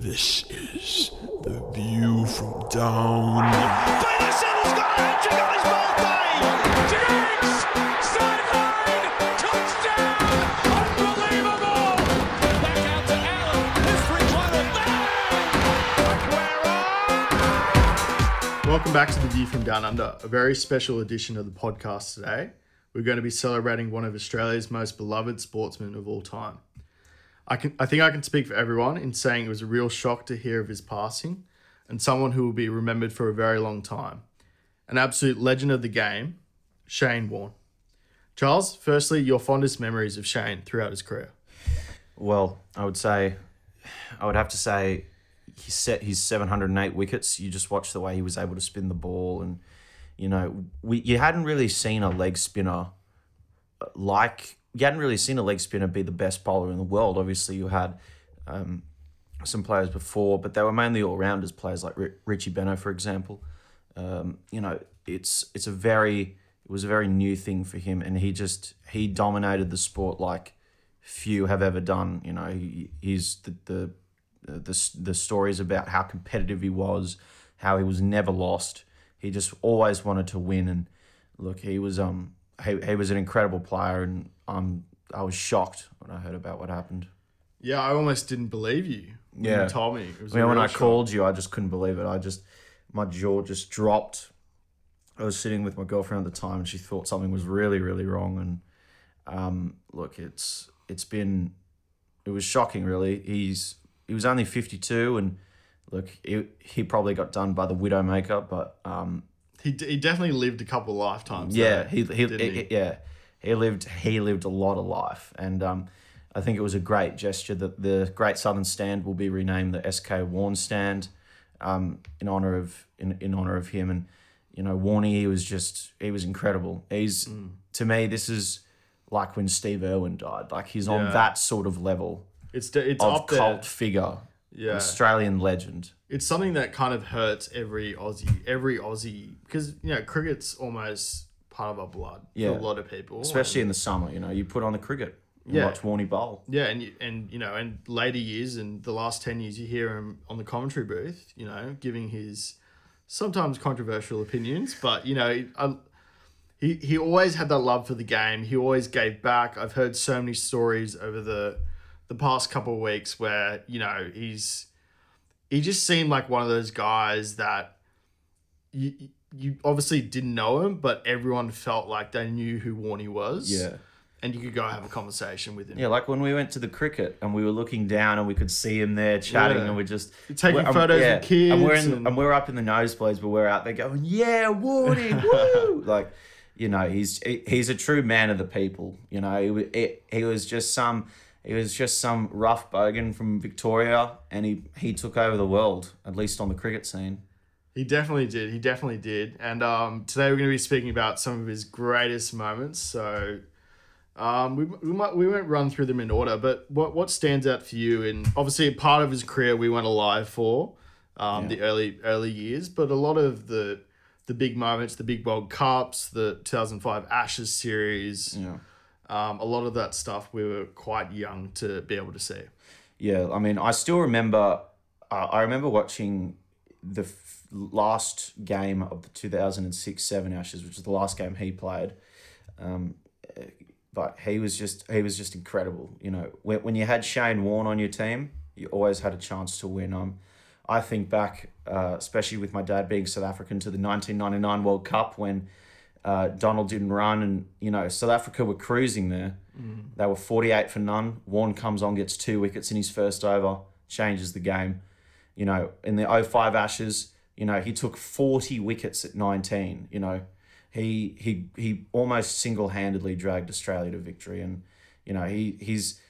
This is the view from down. Peterson's got a hat trick on his birthday! Diggs! Sideline! Touchdown! Unbelievable! Back out to Allen. History climate. Welcome back to the View from Down Under, a very special edition of the podcast today. We're going to be celebrating one of Australia's most beloved sportsmen of all time. I can I think I can speak for everyone in saying it was a real shock to hear of his passing and someone who will be remembered for a very long time. An absolute legend of the game, Shane Warne. Charles, firstly, your fondest memories of Shane throughout his career. Well, I would say, I would have to say, he set his 708 wickets. You just watch the way he was able to spin the ball, and you know, we you hadn't really seen a leg spinner like you hadn't really seen a leg spinner be the best bowler in the world. Obviously, you had um, some players before, but they were mainly all rounders. Players like Ri- Richie Benaud, for example. Um, you know, it's it's a very it was a very new thing for him, and he just he dominated the sport like few have ever done. You know, he, he's the the the the stories about how competitive he was, how he was never lost. He just always wanted to win, and look, he was um he, he was an incredible player, and um I was shocked when I heard about what happened. Yeah, I almost didn't believe you when Yeah. you told me. It was I mean, when I shock. called you, I just couldn't believe it. I just my jaw just dropped. I was sitting with my girlfriend at the time, and she thought something was really, really wrong. And um, look, it's it's been it was shocking. Really, he's he was only fifty two, and look, he, he probably got done by the widowmaker, but um, He, d- he definitely lived a couple of lifetimes. yeah, though, he, he, didn't he- yeah he lived he lived a lot of life, and um, I think it was a great gesture that the Great Southern Stand will be renamed the SK Warne Stand, um, in honor of in, in honor of him, and you know Warney he was just he was incredible. He's Mm. to me this is like when Steve Irwin died, like he's on that sort of level It's it's of cult figure, Yeah, Australian legend. it's something that kind of hurts every Aussie, every Aussie, because you know cricket's almost part of our blood Yeah. for a lot of people, Especially in the summer, you know, you put on the cricket, Yeah. watch Warney bowl. yeah, and you, and you know, and later years and the last ten years, you hear him on the commentary booth, you know, giving his sometimes controversial opinions, but you know, I, he he always had that love for the game. He always gave back. I've heard so many stories over the the past couple of weeks where you know he's he just seemed like one of those guys that you you obviously didn't know him, but everyone felt like they knew who Warney was. Yeah. and you could go have a conversation with him. Yeah, like when we went to the cricket and we were looking down and we could see him there chatting Yeah. and we're just Taking we're- um, photos with kids And we're in, and- and we're up in the nosebleeds, but we're out there going, "Yeah, Warney, woo!" Like, you know, he's he- he's a true man of the people. You know, he, wa- he, he was just some he was just some rough bogan from Victoria, and he he took over the world, at least on the cricket scene. He definitely did. He definitely did. And um, today we're going to be speaking about some of his greatest moments. So um, we, we might we won't run through them in order, but what what stands out for you? And obviously, a part of his career we went alive for um, the early early years, but a lot of the the big moments, the big World Cups, the 2005 Ashes series, Yeah. um, a lot of that stuff we were quite young to be able to see. Yeah, I mean, I still remember. Uh, I remember watching the last game of the two thousand and six seven Ashes, which was the last game he played. Um, but he was just he was just incredible. You know, when, when you had Shane Warne on your team, you always had a chance to win. Um, I think back, uh, especially with my dad being South African, to the nineteen ninety nine World Cup when. Uh, Donald didn't run, and you know South Africa were cruising there. They were forty eight for none. Warne comes on, gets two wickets in his first over, changes the game. You know, in the 05 Ashes, you know he took forty wickets at nineteen. You know, he he he almost single handedly dragged Australia to victory, and you know he he's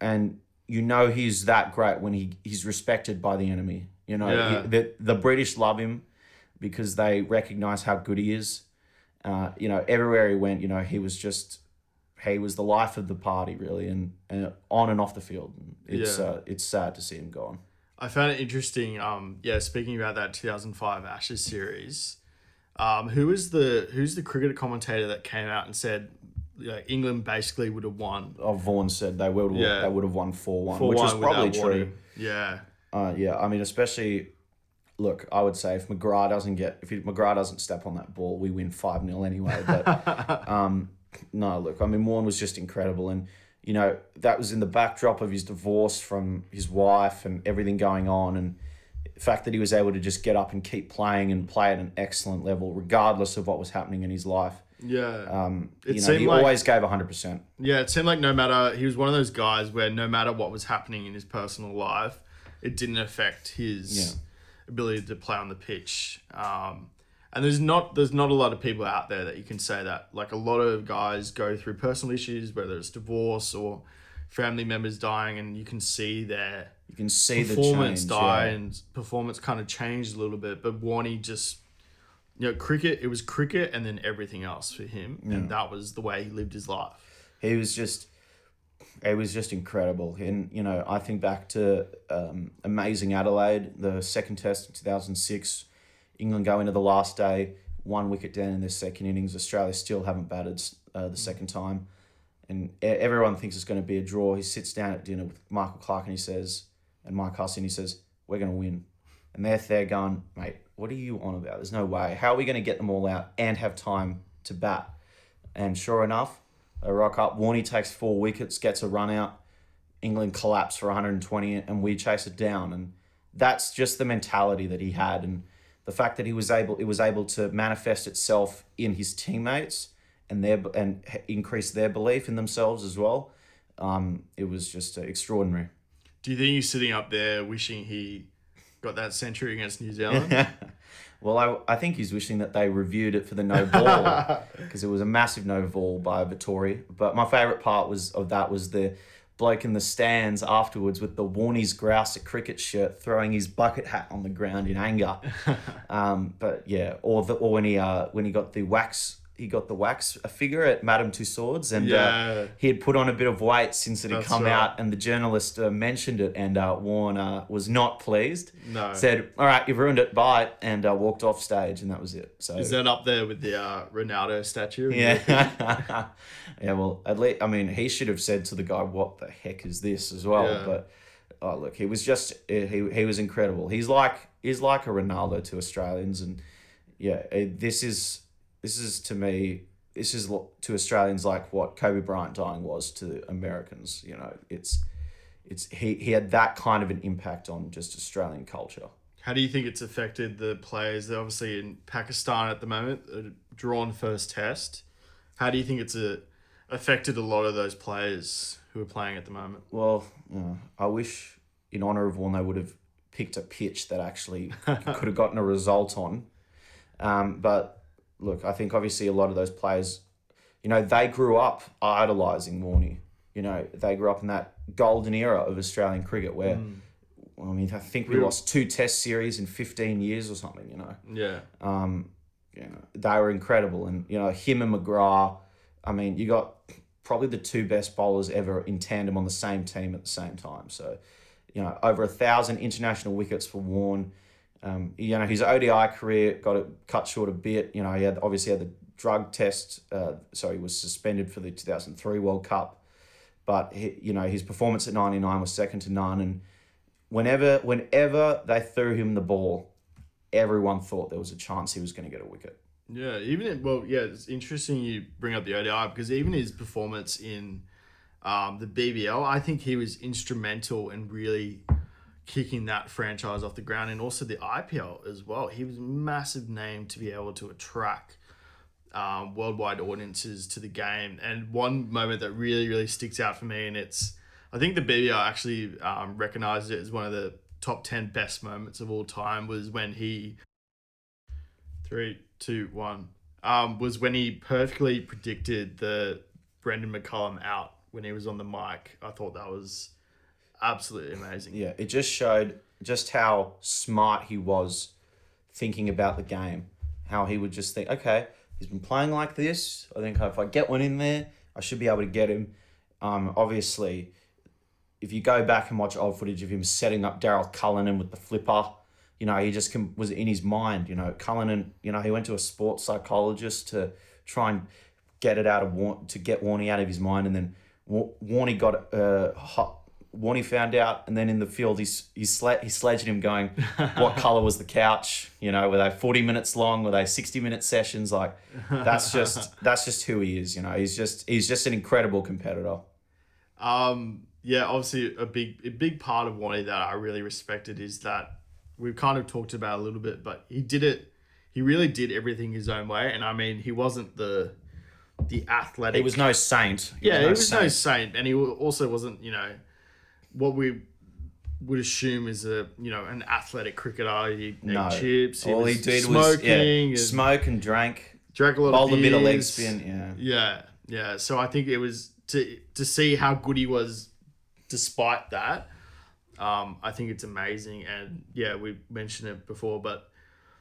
and you know he's that great when he he's respected by the enemy. You know, Yeah. he- the the British love him because they recognize how good he is. Uh, you know, everywhere he went, you know, he was just he was the life of the party, really, and, and on and off the field. It's Yeah. uh, it's sad to see him gone. I found it interesting. Um, yeah, speaking about that 2005 Ashes series, um, who was the who's the cricket commentator that came out and said you know, England basically would have won Oh, Vaughan said they would Yeah. they would have won four one, which was probably true. warning. Yeah, Uh, yeah, I mean, especially, look, I would say if McGrath doesn't get, if he, McGrath doesn't step on that ball, we win 5 0 anyway. But um, no, look, I mean, Warne was just incredible. And, you know, that was in the backdrop of his divorce from his wife and everything going on. And the fact that he was able to just get up and keep playing and play at an excellent level, regardless of what was happening in his life. Yeah. Um, It you know, he like- always gave 100%. Yeah, it seemed like no matter he was one of those guys where no matter what was happening in his personal life, it didn't affect his Yeah. ability to play on the pitch. Um, and there's not there's not a lot of people out there that you can say that. Like a lot of guys go through personal issues, whether it's divorce or family members dying, and you can see their You can see the performance change. die yeah. and performance kind of changed a little bit. But Warney just, you know, cricket. It was cricket and then everything else for him, and that was the way he lived his life. he was just it was just incredible and you know i think back to um, amazing adelaide the second test in 2006 england go into the last day one wicket down in their second innings. Australia still haven't batted uh, the second time. And everyone thinks it's going to be a draw. He sits down at dinner with michael clarke and he says and mike hussey and he says we're going to win. And they're there going mate what are you on about? There's no way. How are we going to get them all out and have time to bat? And sure enough, they rock up. Warney takes four wickets, gets a run out. England collapse for 120, and we chase it down. And that's just the mentality that he had, and the fact that he was able, it was able to manifest itself in his teammates and their and increase their belief in themselves as well. Um, it was just uh, extraordinary. Do you think he's sitting up there wishing he got that century against New Zealand? Well, I, I think he's wishing that they reviewed it for the no ball because it was a massive no ball by Vettori. But my favourite part was of that was the bloke in the stands afterwards with the Warnies grouse cricket shirt throwing his bucket hat on the ground in anger. um, but yeah, or the or when he uh when he got the wax he got the wax a figure at Madame Tussauds and Yeah. uh, he had put on a bit of weight since it had That's come right. out and the journalist uh, mentioned it and uh, Warne uh, was not pleased. No. Said, "All right, you've ruined it. Bye," and uh, walked off stage, and that was it. So Is that up there with the uh, Ronaldo statue? yeah, yeah. Well, at least I mean, he should have said to the guy, "What the heck is this?" as well. Yeah. But oh, look, he was just he he was incredible. He's like he's like a Ronaldo to Australians, and yeah, it, this is this is to me. This is to Australians like what Kobe Bryant dying was to Americans. You know, it's it's he, he had that kind of an impact on just Australian culture. How do you think it's affected the players? They're obviously in Pakistan at the moment, a drawn first test. How do you think it's a, affected a lot of those players who are playing at the moment? Well, you know, I wish in honour of one they would have picked a pitch that actually could have gotten a result on. Um, but look, I think obviously a lot of those players, you know, they grew up idolising Warney. You know, they grew up in that golden era of Australian cricket where, I mean, I think we lost two Test series in fifteen years or something. You know, Yeah. um, you know, they were incredible, and you know him and McGrath. I mean, you got probably the two best bowlers ever in tandem on the same team at the same time. So, you know, over a thousand international wickets for Warne. Um, you know, his ODI career got it cut short a bit. You know, he had obviously had the drug test. Uh, so he was suspended for the two thousand three World Cup. But he, you know, his performance at ninety nine was second to none, and whenever whenever they threw him the ball, everyone thought there was a chance he was going to get a wicket. Yeah, even it, well, yeah, it's interesting you bring up the ODI because even his performance in um, the BBL, I think he was instrumental in really kicking that franchise off the ground, and also the IPL as well. He was a massive name to be able to attract um, worldwide audiences to the game. And one moment that really, really sticks out for me, and it's, I think the BBL actually um, recognized it as one of the top ten best moments of all time, was when he Three, two, one. Um, was when he perfectly predicted the Brendon McCullum out when he was on the mic. I thought that was absolutely amazing. Yeah, it just showed just how smart he was thinking about the game. How he would just think, okay, he's been playing like this. I think if I get one in there, I should be able to get him. Um, obviously, if you go back and watch old footage of him setting up Daryl Cullinan with the flipper, you know, he just com- was in his mind. You know, Cullinan, you know, he went to a sports psychologist to try and get it out of War- to get Warney out of his mind, and then Wa- Warney got uh, hot, Warney found out, and then in the field, he's he's sle- he's sledging him, going, "What color was the couch? You know, were they forty minutes long? Were they sixty minute sessions? Like, that's just that's just who he is. You know, he's just he's just an incredible competitor. Um, yeah, obviously a big a big part of Warney that I really respected is that we've kind of talked about a little bit, but he did it. He really did everything his own way, and I mean, he wasn't the the athletic. He was no saint. He yeah, he was no saint. saint, and he also wasn't you know what we would assume is a you know an athletic cricketer. He No. chips. He All he did smoking was yeah, and smoke and drank, drank a lot bowled of a bit of leg spin. Yeah. Yeah, yeah. So I think it was to to see how good he was, despite that. Um, I think it's amazing, and yeah, we mentioned it before, but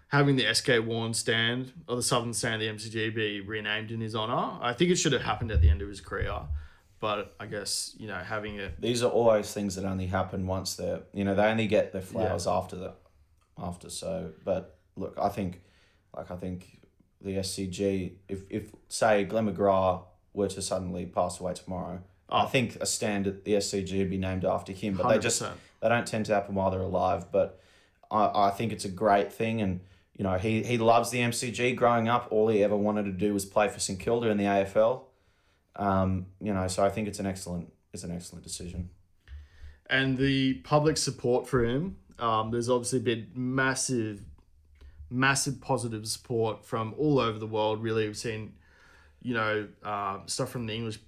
having the SK Warne stand or the Southern stand of the MCG be renamed in his honor, I think it should have happened at the end of his career. But I guess you know having it, These are always things that only happen once they're you know they only get their flowers after the after. So, but look, I think like I think the SCG if if say Glenn McGrath were to suddenly pass away tomorrow. Oh. I think a stand at the SCG would be named after him, but they just they don't tend to happen while they're alive. But I, I think it's a great thing, and you know he he loves the MCG. Growing up, all he ever wanted to do was play for St Kilda in the AFL. Um, you know, so I think it's an excellent it's an excellent decision. and the public support for him. Um, there's obviously been massive, massive positive support from all over the world. Really, we've seen, you know, um, stuff from the English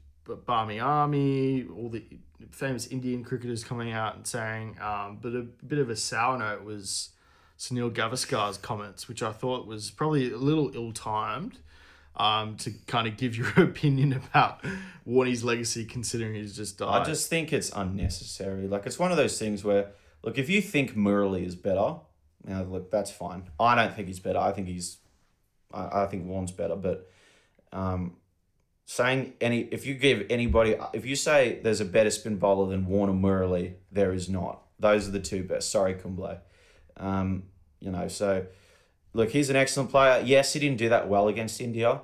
Barmy Army, all the famous Indian cricketers coming out and saying. Um, but a bit of a sour note was Sunil Gavaskar's comments, which I thought was probably a little ill-timed. Um, to kind of give your opinion about Warney's legacy, considering he's just died. I just think it's unnecessary. Like it's one of those things where, look, if you think Murali is better, now look, that's fine. I don't think he's better. I think he's, I, I think Warne's better. But, um, saying any, if you give anybody, if you say there's a better spin bowler than Warner Murali, there is not. Those are the two best. Sorry, Kumble. Um, you know, so look, he's an excellent player. Yes, he didn't do that well against India,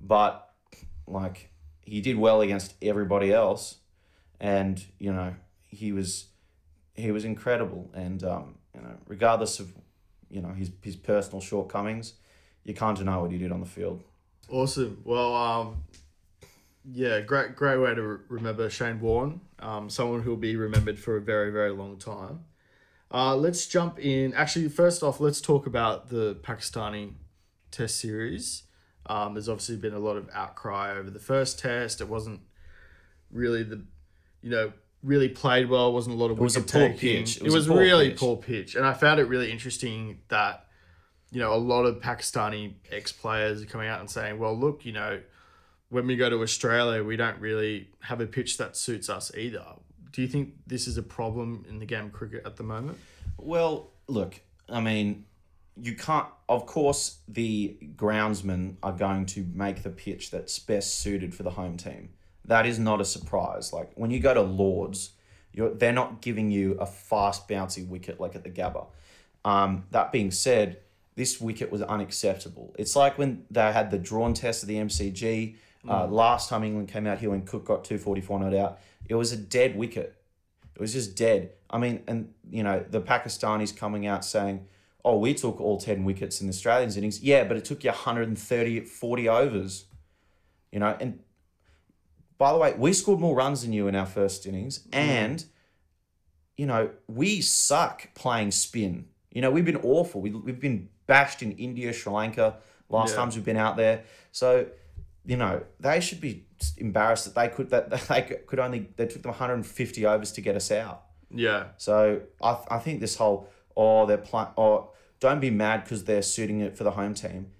but like he did well against everybody else and you know he was he was incredible and um, you know regardless of you know his his personal shortcomings you can't deny what he did on the field Awesome. Well, um, yeah, great, great way to re- remember Shane Warne. Um, someone who'll be remembered for a very, very long time. Uh, let's jump in. Actually, first off, let's talk about the Pakistani Test series. Um, there's obviously been a lot of outcry over the first test. It wasn't really the, you know, really played well. It wasn't a lot of. It was a poor pitch. It was, a poor really pitch. poor pitch, and I found it really interesting that you know, a lot of Pakistani ex players are coming out and saying, well, look, you know, when we go to Australia, we don't really have a pitch that suits us either. Do you think this is a problem in the game of cricket at the moment? Well, look, I mean, you can't. Of course, the groundsmen are going to make the pitch that's best suited for the home team. That is not a surprise. Like when you go to Lords, you're they're not giving you a fast, bouncy wicket like at the Gabba. Um, that being said, this wicket was unacceptable. It's like when they had the drawn test of the MCG. Uh, last time England came out here when Cook got 244 not out, it was a dead wicket. It was just dead. I mean, and you know, the Pakistanis coming out saying, oh, we took all 10 wickets in the Australians innings. Yeah, but it took you 130, 40 overs. You know, and by the way, we scored more runs than you in our first innings. And, you know, we suck playing spin. You know, we've been awful. We, we've been bashed in India, Sri Lanka, last Yeah. times we've been out there. So, you know, they should be embarrassed that they could that they could only they took them 150 overs to get us out. Yeah. So I, I think this whole oh they're playing oh don't be mad because they're suiting it for the home team.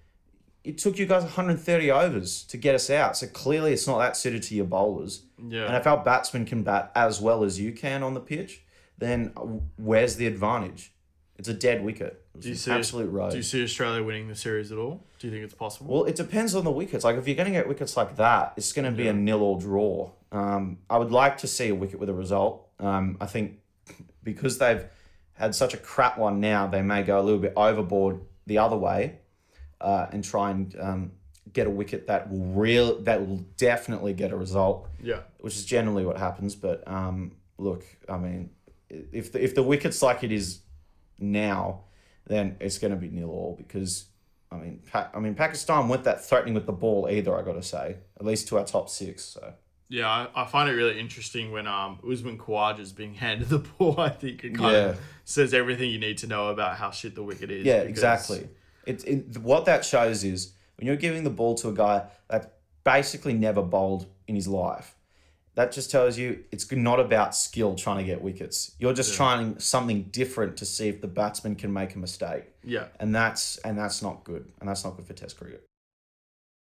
It took you guys 130 overs to get us out. So clearly it's not that suited to your bowlers. Yeah. And if our batsmen can bat as well as you can on the pitch, then where's the advantage? It's a dead wicket. Do you see absolute road. Do you see Australia winning the series at all? Do you think it's possible? Well, it depends on the wickets. Like if you're going to get wickets like that, it's going to be a nil or draw. Um, I would like to see a wicket with a result. Um, I think because they've had such a crap one now, they may go a little bit overboard the other way, uh, and try and um, get a wicket that will real that will definitely get a result, yeah. which is generally what happens. But um, look, I mean, if the, if the wicket's like it is now, then it's going to be nil all because. I mean, pa- I mean, Pakistan weren't that threatening with the ball either. I got to say, at least to our top six. So Yeah, I, I find it really interesting when um Usman Khawaja is being handed the ball. I think it kind Yeah. of says everything you need to know about how shit the wicket is. Yeah, because- exactly. It, it what that shows is when you're giving the ball to a guy that basically never bowled in his life. That just tells you it's not about skill trying to get wickets. You're just trying something different to see if the batsman can make a mistake, Yeah, and that's and that's not good, and that's not good for Test cricket.